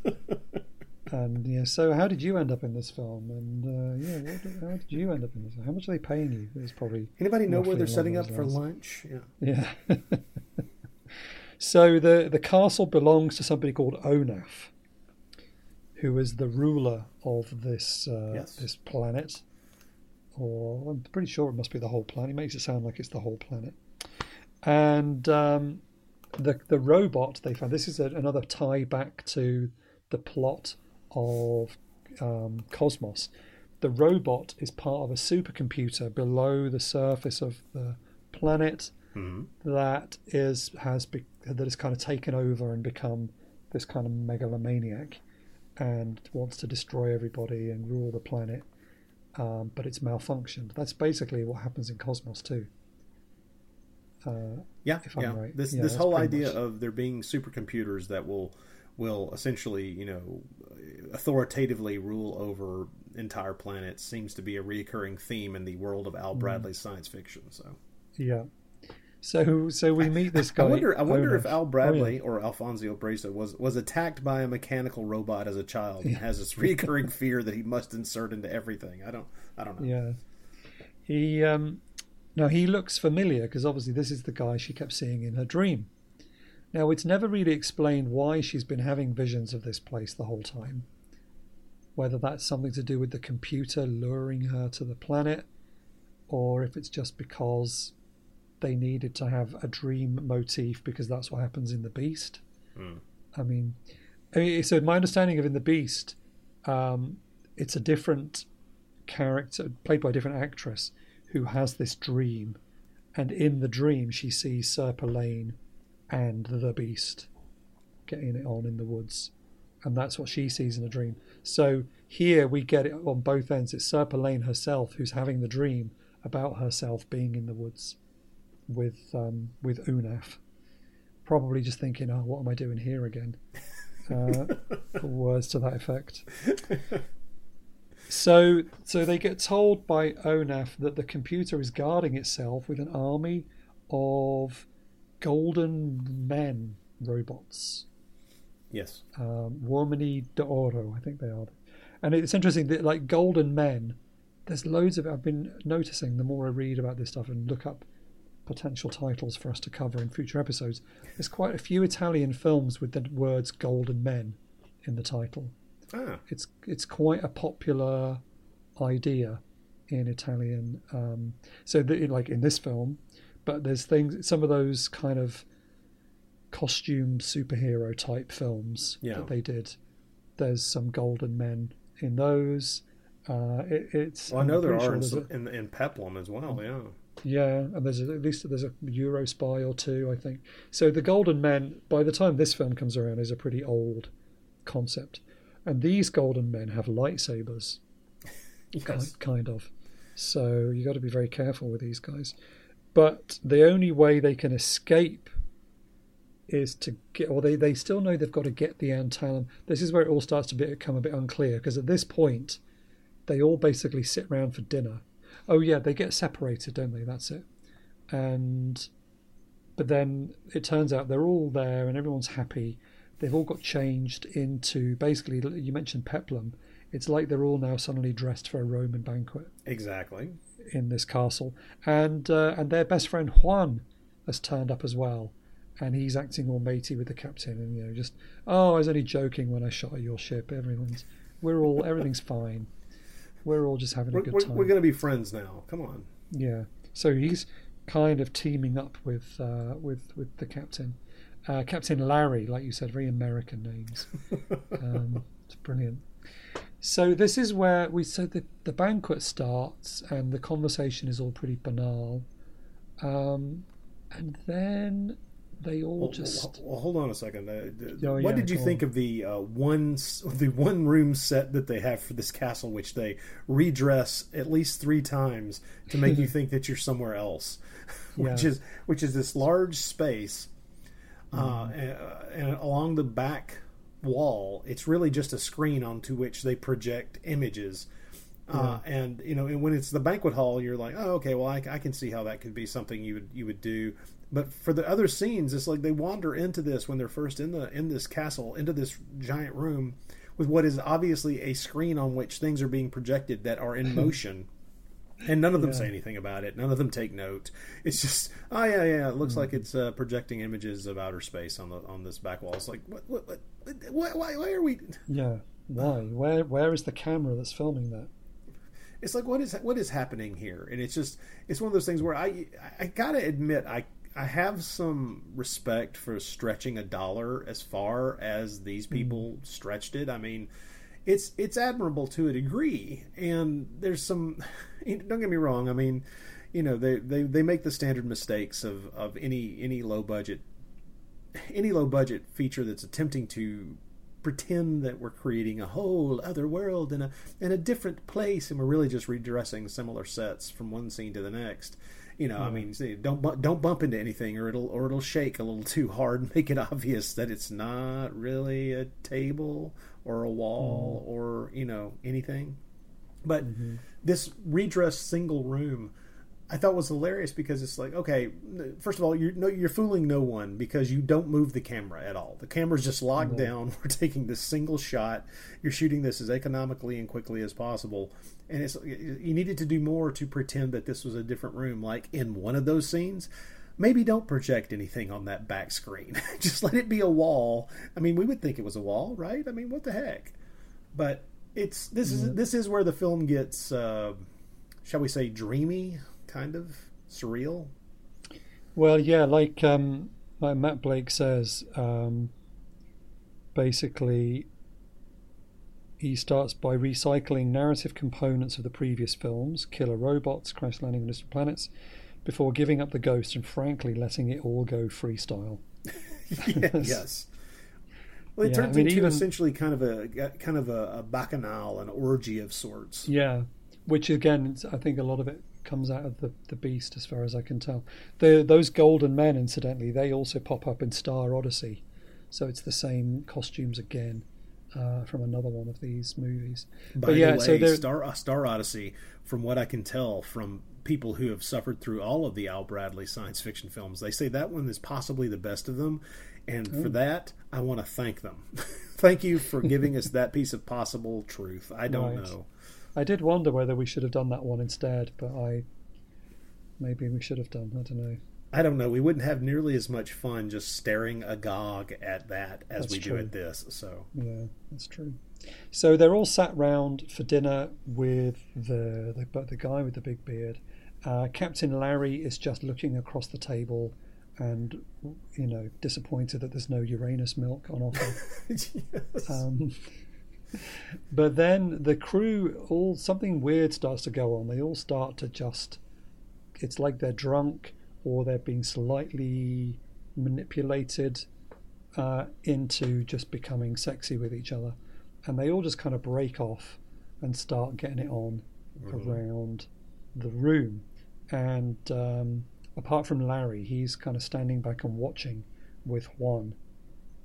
and yeah, so how did you end up in this film? And uh, yeah, did, how did you end up in this? How much are they paying you? It's probably anybody know where they're setting up for lines. lunch yeah Yeah. so the the castle belongs to somebody called Onaf, who is the ruler of this uh, Yes. this planet. Or I'm pretty sure it must be the whole planet. It makes it sound like it's the whole planet. And um, the the robot they found. This is a, another tie back to the plot of um, Cosmos. The robot is part of a supercomputer below the surface of the planet that is has be, that has kind of taken over and become this kind of megalomaniac and wants to destroy everybody and rule the planet. um, but it's malfunctioned. That's basically what happens in Cosmos too. Uh, Yeah, yeah. right. This Yeah, this whole idea much- of there being supercomputers that will will essentially, you know, authoritatively rule over entire planets seems to be a recurring theme in the world of Mm. Al Bradley's science fiction. So yeah. So so we meet this guy. I wonder. I wonder if. Al Oh, Bradley yeah. or Alfonso Brescia was was attacked by a mechanical robot as a child and has this recurring fear that he must insert into everything. I don't. I don't know. Yeah. He um now he looks familiar because obviously this is the guy she kept seeing in her dream. Now it's never really explained why she's been having visions of this place the whole time. Whether that's something to do with the computer luring her to the planet or if it's just because they needed to have a dream motif because that's what happens in the beast. I mean, I mean, so my understanding of in the Beast, um, it's a different character played by a different actress who has this dream, and in the dream she sees Sirpa Lane and the Beast getting it on in the woods, and that's what she sees in the dream. So here we get it on both ends. It's Sirpa Lane herself who's having the dream about herself being in the woods with um, with Onaf probably just thinking, "Oh, what am I doing here again?" Uh, words to that effect. So, so they get told by ONAF that the computer is guarding itself with an army of golden men robots, Yes. um, Uomini d'Oro, I think they are. And it's interesting that, like golden men, there's loads of. I've been noticing the more I read about this stuff and look up potential titles for us to cover in future episodes. There's quite a few Italian films with the words "golden men" in the title. Ah. It's it's quite a popular idea in Italian. Um, so, the, like in this film, but there's things. Some of those kind of costume superhero type films Yeah. that they did. There's some golden men in those. Uh, it, it's. Well, I know there are sure in, a- in in Peplum as well. Yeah. yeah, and there's a, at least there's a Euro spy or two, I think. So the Golden Men, by the time this film comes around, is a pretty old concept, and these Golden Men have lightsabers, Yes. kind, kind of. So you got to be very careful with these guys. But the only way they can escape is to get, or they, they still know they've got to get the Antalum. This is where it all starts to become a bit unclear because at this point, they all basically sit around for dinner. Oh yeah, they get separated, don't they? That's it. And but then it turns out they're all there and everyone's happy. They've all got changed into basically. You mentioned peplum. It's like they're all now suddenly dressed for a Roman banquet Exactly. in this castle, and uh, and their best friend Juan has turned up as well, and he's acting all matey with the captain, and you know just oh I was only joking when I shot at your ship. Everyone's we're all everything's fine. We're all just having a good we're, time. we're going to be friends now. Come on. Yeah. So he's kind of teaming up with uh, with with the captain, uh, Captain Larry, like you said, very American names. um, it's brilliant. So this is where we so the the banquet starts and the conversation is all pretty banal, um, and then they all Well, just well, hold on a second. Uh, Oh, what yeah, did you think of the uh, one the one room set that they have for this castle, which they redress at least three times to make you think that you're somewhere else, which Yeah. is which is this large space, uh, and, and along the back wall, it's really just a screen onto which they project images. Uh, and you know, and when it's the banquet hall, you're like, oh, okay, well, I, I can see how that could be something you would you would do. But for the other scenes, it's like they wander into this when they're first in the in this castle, into this giant room, with what is obviously a screen on which things are being projected that are in motion. And none of them say anything about it. None of them take note. It's just, oh yeah, yeah. It looks like it's uh, projecting images of outer space on the on this back wall. It's like, what, what, what, what why, why are we? yeah. Why? Where where is the camera that's filming that? it's like what is what is happening here and it's just it's one of those things where i i gotta admit i i have some respect for stretching a dollar as far as these people stretched it i mean it's it's admirable to a degree. And there's some don't get me wrong. I mean you know they they, they make the standard mistakes of of any any low budget any low budget feature that's attempting to pretend that we're creating a whole other world in a in a different place, and we're really just redressing similar sets from one scene to the next. You know, I mm-hmm. mean, don't don't bump into anything, or it'll or it'll shake a little too hard and make it obvious that it's not really a table or a wall mm-hmm. or you know anything. But mm-hmm. this redressed single room, I thought was hilarious because it's like, okay, first of all, you're no, you're fooling no one because you don't move the camera at all. The camera's just locked mm-hmm. down. We're taking this single shot. You're shooting this as economically and quickly as possible, and it's you needed to do more to pretend that this was a different room. Like in one of those scenes. Maybe don't project anything on that back screen. just let it be a wall. I mean, we would think it was a wall, right? I mean, what the heck? But it's this is this is where the film gets, uh, shall we say, dreamy, kind of surreal. Well, yeah, like um, like Matt Blake says, um, basically, he starts by recycling narrative components of the previous films, Killer Robots, Crash Landing on Distant Planets, before giving up the ghost and frankly letting it all go freestyle. yes. Well, it Yeah, turns I mean, into even- essentially kind of a kind of a, a bacchanal, an orgy of sorts. Yeah, which again, I think a lot of it comes out of the, the beast, as far as I can tell. The, those golden men, incidentally, they also pop up in Star Odyssey, so it's the same costumes again uh, from another one of these movies. By but yeah, the way, so Star uh, Star Odyssey, from what I can tell from people who have suffered through all of the Al Bradley science fiction films, they say that one is possibly the best of them, and Oh. for that, I want to thank them. thank you for giving us that piece of possible truth. I don't Right. know. I did wonder whether we should have done that one instead, but I maybe we should have done. I don't know. I don't know. We wouldn't have nearly as much fun just staring agog at that as That's we do at this. So Yeah, that's true. So they're all sat round for dinner with the the, but the guy with the big beard. Uh, Captain Larry is just looking across the table and, you know, disappointed that there's no Uranus milk on offer. um, but then the crew, all something weird starts to go on. They all start to just, it's like they're drunk or they're being slightly manipulated uh, into just becoming sexy with each other. And they all just kind of break off and start getting it on around the room. And um, apart from Larry, he's kind of standing back and watching with Juan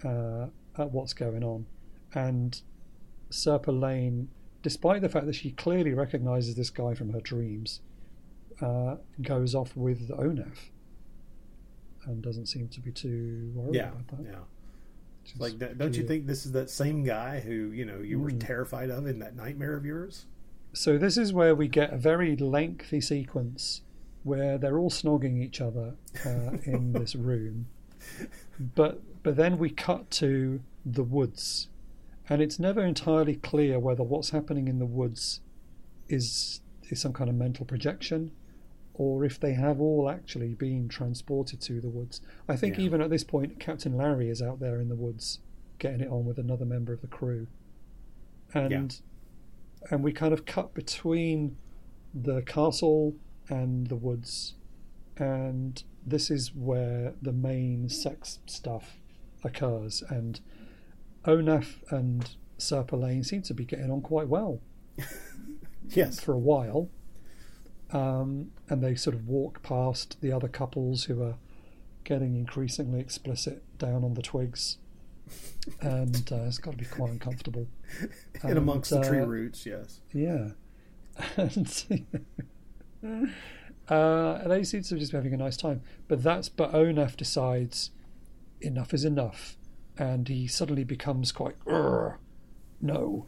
uh, at what's going on. And Sirpa Lane, despite the fact that she clearly recognizes this guy from her dreams, uh, goes off with Onaf and doesn't seem to be too worried yeah, about that. yeah. is Like, don't you think this is that same guy who you know you were Hmm. terrified of in that nightmare of yours? So this is where we get a very lengthy sequence where they're all snogging each other uh, in this room, but but then we cut to the woods, and it's never entirely clear whether what's happening in the woods is is some kind of mental projection, or if they have all actually been transported to the woods. I think Yeah. even at this point, Captain Larry is out there in the woods getting it on with another member of the crew, and and we kind of cut between the castle and the woods, and this is where the main sex stuff occurs. And Onaf and Sirpa Lane seem to be getting on quite well Yes. for a while. Um, and they sort of walk past the other couples who are getting increasingly explicit down on the twigs. And uh, it's got to be quite uncomfortable. In amongst the tree uh, roots, yes. Yeah. uh, they seem to just be having a nice time. But that's but Onaf decides enough is enough. And he suddenly becomes quite no.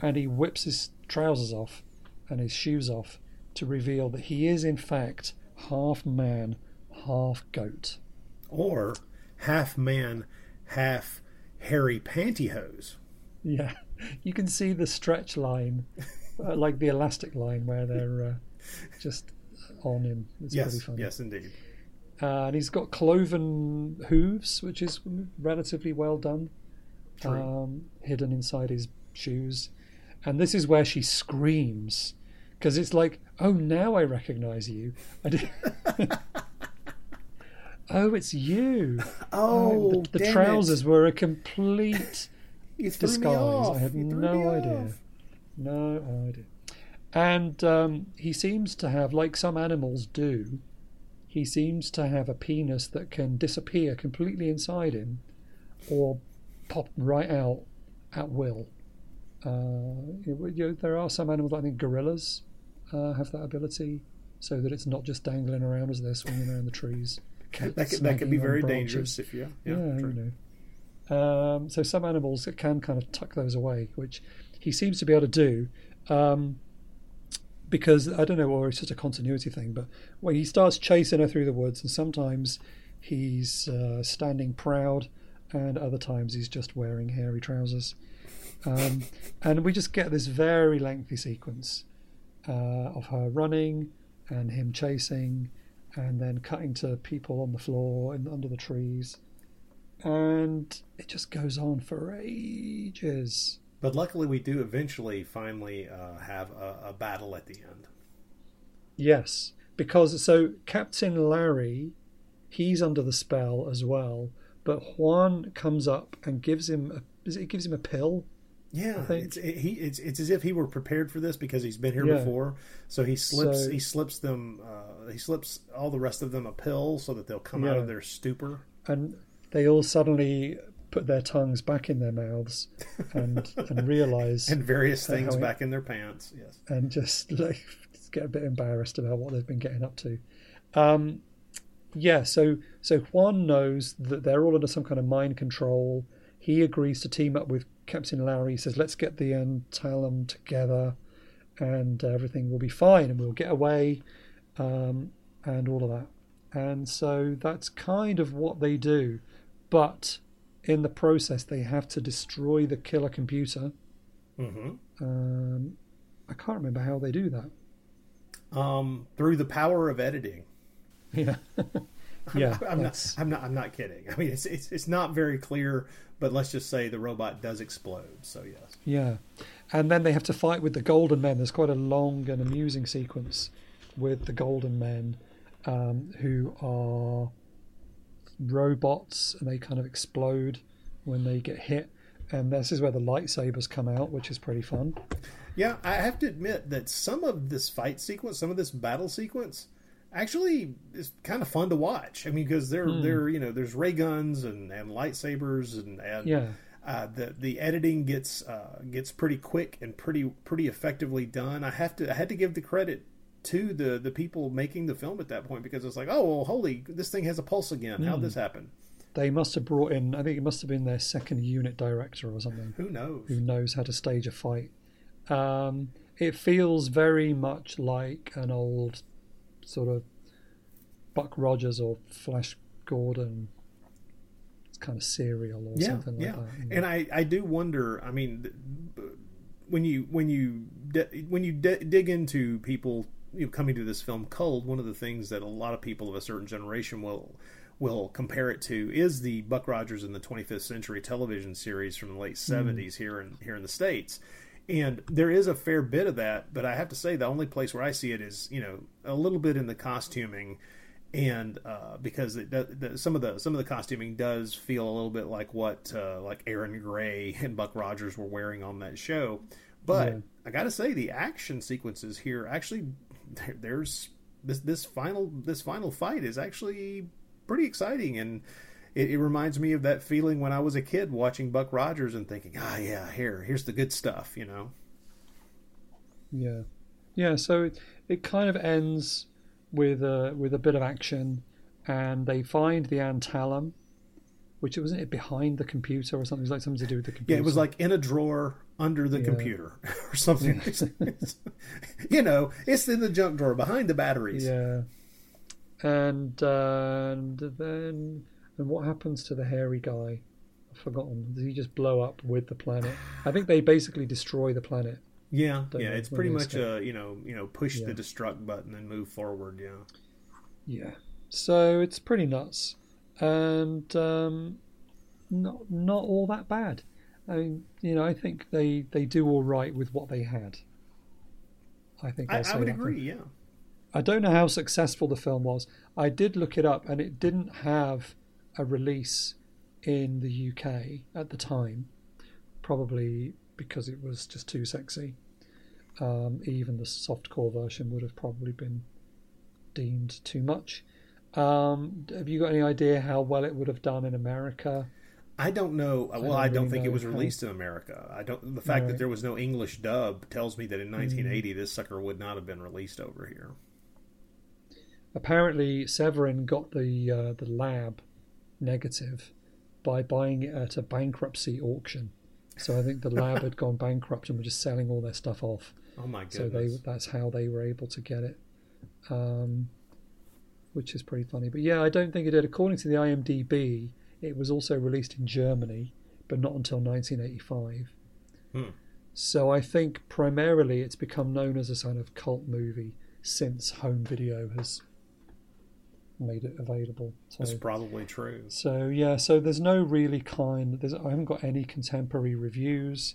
And he whips his trousers off and his shoes off to reveal that he is in fact half man, half goat. Or half man, half hairy pantyhose. Yeah. You can see the stretch line, uh, like the elastic line where they're uh, just on him. It's pretty Yes, funny. yes, indeed. Uh, and he's got cloven hooves, which is relatively well done, um, hidden inside his shoes. And this is where she screams because it's like, oh, now I recognize you. I oh, it's you. Oh, the, the damn it. trousers were a complete You threw me disguise. I threw no idea. off. No idea. And um, he seems to have, like some animals do, he seems to have a penis that can disappear completely inside him or pop right out at will. Uh, you know, there are some animals, I think gorillas uh, have that ability, so that it's not just dangling around as they're swinging around the trees. That could, that could be very dangerous if you. Yeah, Yeah, true. you know. Um, so some animals can kind of tuck those away, which he seems to be able to do. Um, because I don't know, or it's just a continuity thing, but when he starts chasing her through the woods, and sometimes he's uh, standing proud, and other times he's just wearing hairy trousers. Um, and we just get this very lengthy sequence uh, of her running and him chasing, and then cutting to people on the floor and under the trees, and it just goes on for ages. But luckily, we do eventually finally uh, have a, a battle at the end. Yes, because so Captain Larry, he's under the spell as well, but Juan comes up and gives him a it gives him a pill? Yeah, it's it, he. It's, it's as if he were prepared for this because he's been here Yeah. before. So he slips. So- he slips them. Uh, he slips all the rest of them a pill so that they'll come out of their stupor. and they all suddenly put their tongues back in their mouths and and realize and various things it- back in their pants. Yes. and just like just get a bit embarrassed about what they've been getting up to. Um, yeah, so so Juan knows that they're all under some kind of mind control. He agrees to team up with Captain Lowry. He says, "Let's get the Antalum together, and everything will be fine, and we'll get away, um, and all of that." And so that's kind of what they do, but in the process, they have to destroy the killer computer. hmm Um, I can't remember how they do that. Um, through the power of editing. Yeah, yeah. I'm not. I'm not. I'm not kidding. I mean, it's it's it's not very clear, but let's just say the robot does explode. So yes. Yeah, and then they have to fight with the Golden Men. There's quite a long and amusing sequence with the Golden Men, um, who are robots, and they kind of explode when they get hit. And this is where the lightsabers come out, which is pretty fun. Yeah, I have to admit that some of this fight sequence, some of this battle sequence, actually is kind of fun to watch. I mean, because they're Hmm. they're you know there's ray guns and, and lightsabers and and Yeah. uh, the the editing gets uh, gets pretty quick and pretty pretty effectively done. I have to I had to give the credit to the the people making the film at that point because it's like oh well holy this thing has a pulse again how'd Hmm. this happen They must have brought in. I think it must have been their second unit director or something. who knows who knows how to stage a fight. Um, it feels very much like an old sort of Buck Rogers or Flash Gordon kind of serial or yeah, something like yeah. that. And I, I do wonder. I mean, when you when you di- when you di- dig into people you know, coming to this film cold, one of the things that a lot of people of a certain generation will will compare it to is the Buck Rogers in the 25th Century television series from the late 70s here in here in the states. And there is a fair bit of that, but I have to say the only place where I see it is you know a little bit in the costuming and uh, because it, the, the, some of the some of the costuming does feel a little bit like what uh, like Erin Gray and Buck Rogers were wearing on that show, but Yeah. I got to say the action sequences here actually there's this this final this final fight is actually pretty exciting and. It, it reminds me of that feeling when I was a kid watching Buck Rogers and thinking, "Ah, yeah, here, here's the good stuff," you know. Yeah, yeah. So it, it kind of ends with a with a bit of action, and they find the Antalum, which wasn't it behind the computer or something? It was like something to do with the computer. Yeah, it was like in a drawer under the Yeah. computer or something. you know, it's in the junk drawer behind the batteries. Yeah. And uh, and then and what happens to the hairy guy? I've forgotten. Does he just blow up with the planet? I think they basically destroy the planet. Yeah, Don't yeah, it's pretty much escape. a you know you know push Yeah. the destruct button and move forward. Yeah, Yeah. So it's pretty nuts, and um, not not all that bad. I mean, you know, I think they they do all right with what they had. I think I, I would agree. Yeah, I don't know how successful the film was. I did look it up, and it didn't have a release in the UK at the time. probably because it was just too sexy. Um, even the softcore version would have probably been deemed too much. Um, have you got any idea how well it would have done in America? I don't know. Well, don't I don't really think it was released in America. I don't. The fact that there was no English dub tells me that in Mm. 1980 this sucker would not have been released over here. Apparently, Severin got the uh, the lab negative by buying it at a bankruptcy auction. So I think the lab had gone bankrupt and were just selling all their stuff off. Oh my god. So they that's how they were able to get it, um, which is pretty funny. But yeah, I don't think it did. According to the IMDb, it was also released in Germany, but not until 1985. Hmm. So I think primarily it's become known as a sort of cult movie since home video has made it available. That's probably true. so yeah, so there's no really kind. There's I haven't got any contemporary reviews.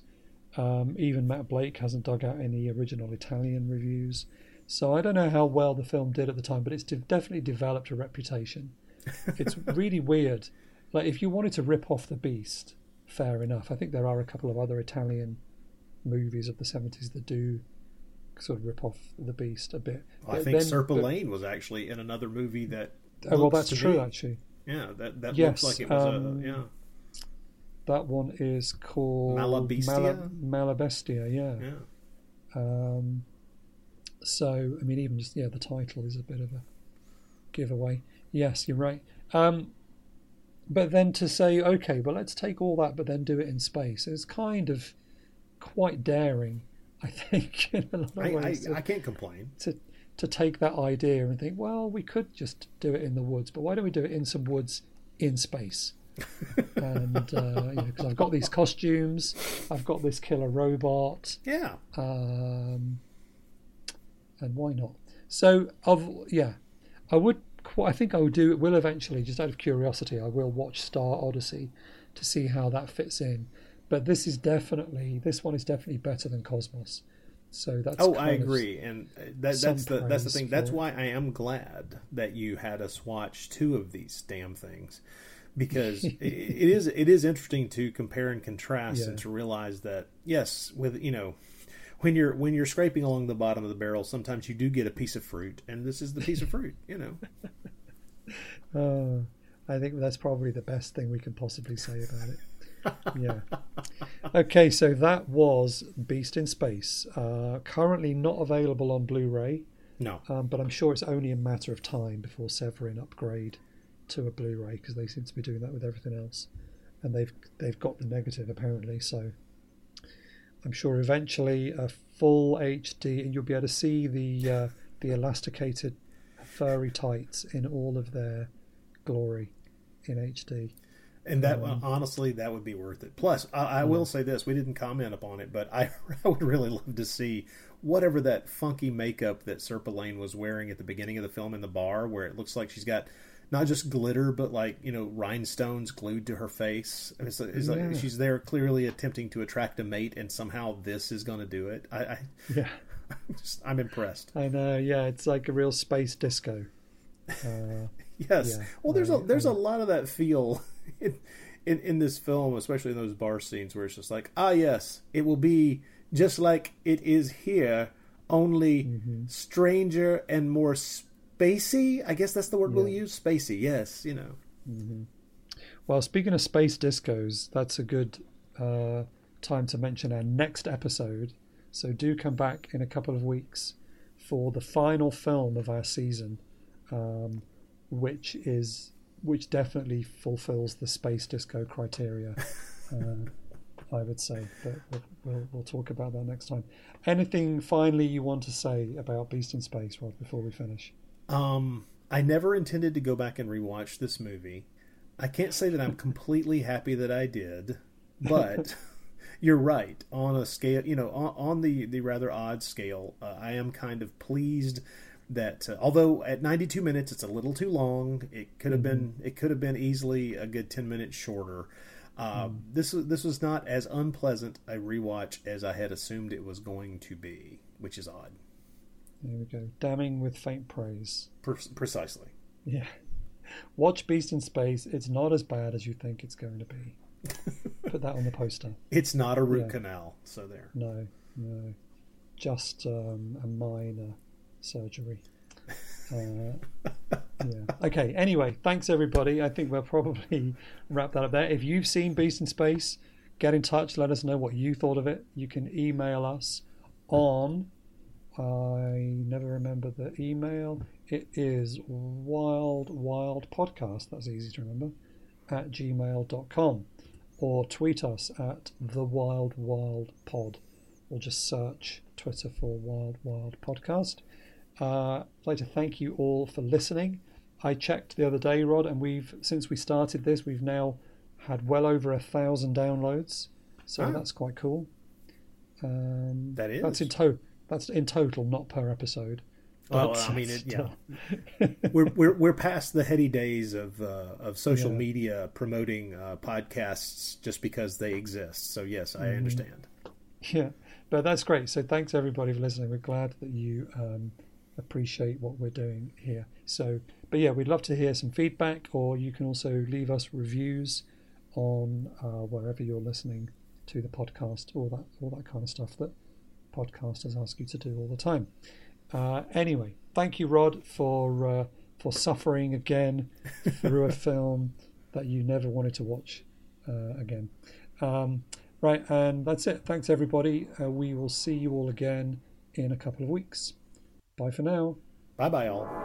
Um, even Matt Blake hasn't dug out any original Italian reviews. So I don't know how well the film did at the time, but it's de- definitely developed a reputation. It's really weird. Like if you wanted to rip off the Beast, fair enough. I think there are a couple of other Italian movies of the 70s that do sort of rip off the Beast a bit. I think then- Sirpa but- Lane was actually in another movie that. Oh, well, that's true me- actually. Yeah, that that Yes, looks like it was um, a yeah. That one is called Malabestia? Mala, Malabestia, yeah. Yeah. Um, so, I mean, even just yeah, the title is a bit of a giveaway. Yes, you're right. Um, but then to say, okay, well, let's take all that, but then do it in space is kind of quite daring, I think, in a lot of I, ways. I, I can't complain. to to take that idea and think, well, we could just do it in the woods, but why don't we do it in some woods in space? and uh, you know, because I've got these costumes, I've got this killer robot, Yeah. um, and why not? So, of yeah, I would. Qu- I think I would do. it. Will eventually, just out of curiosity, I will watch Star Odyssey to see how that fits in. But this is definitely this one is definitely better than Cosmos. So that's Oh, I agree, and that, that's the that's the thing. That's why I am glad that you had us watch two of these damn things, because it, it is it is interesting to compare and contrast Yeah. and to realize that yes, with you know. When you're when you're scraping along the bottom of the barrel, sometimes you do get a piece of fruit, and this is the piece of fruit. You know, Oh, I think that's probably the best thing we can possibly say about it. yeah. Okay, so that was Beast in Space. Uh, currently not available on Blu-ray, no, um, but I'm sure it's only a matter of time before Severin upgrade to a Blu-ray because they seem to be doing that with everything else, and they've they've got the negative apparently. So I'm sure eventually a full HD, and you'll be able to see the uh, the elasticated furry tights in all of their glory in HD. And that Um, honestly, that would be worth it. Plus, I, I will say this: we didn't comment upon it, but I, I would really love to see whatever that funky makeup that Sirpa Lane was wearing at the beginning of the film in the bar, where it looks like she's got not just glitter, but like you know rhinestones glued to her face. It's, it's Yeah. like she's there clearly attempting to attract a mate, and somehow this is going to do it. I, I Yeah, just, I'm impressed. I know. Yeah, it's like a real space disco. Uh, Yes. Yeah, well, there's I- a there's I- a lot of that feel in, in in this film, especially in those bar scenes where it's just like, ah, yes, it will be just like it is here, only Mm-hmm. stranger and more spacey. I guess that's the word we'll use. Spacey. Yes. You know. Well, speaking of space discos, that's a good uh, time to mention our next episode. So do come back in a couple of weeks for the final film of our season, um, which is which definitely fulfills the space disco criteria. Uh, I would say, but we'll, we'll, we'll talk about that next time. Anything finally you want to say about Beast in Space, Rod, before we finish? Um, I never intended to go back and rewatch this movie. I can't say that I'm completely happy that I did, but you're right. On a scale, you know, on, on the the rather odd scale, uh, I am kind of pleased that uh, although at 92 minutes it's a little too long, it could have been it could have been easily a good 10 minutes shorter. Uh, This was this was not as unpleasant a rewatch as I had assumed it was going to be, which is odd. There we go. Damning with faint praise. Pre- precisely. Yeah. Watch Beast in Space. It's not as bad as you think it's going to be. put that on the poster. It's not a root Yeah. canal, so there. No, no, just um, a minor surgery. Uh, yeah. Okay. Anyway, thanks everybody. I think we'll probably wrap that up there. If you've seen Beast in Space, get in touch. Let us know what you thought of it. You can email us on. I never remember the email. It is wild wild podcast. That's easy to remember. At gmail.com or tweet us at the wild wild pod or just search Twitter for Wild Wild Podcast. Uh, I'd like to thank you all for listening. I checked the other day, Rod, and we've since we started this, we've now had well over a thousand downloads, so Ah. that's quite cool. Um, That is. That's in to- That's in total, not per episode. Well, But I mean, it, yeah, we're we're we're past the heady days of uh, of social Yeah. media promoting uh, podcasts just because they exist. So yes, I Mm-hmm. understand. Yeah, but that's great. So thanks everybody for listening. We're glad that you um, appreciate what we're doing here. So, but yeah, we'd love to hear some feedback, or you can also leave us reviews on uh, wherever you're listening to the podcast, all that all that kind of stuff that podcasters ask you to do all the time. Uh, anyway, thank you, Rod, for uh, for suffering again through a film that you never wanted to watch uh, again. Um, right, and that's it. Thanks, everybody. Uh, we will see you all again in a couple of weeks. Bye for now. Bye bye, all.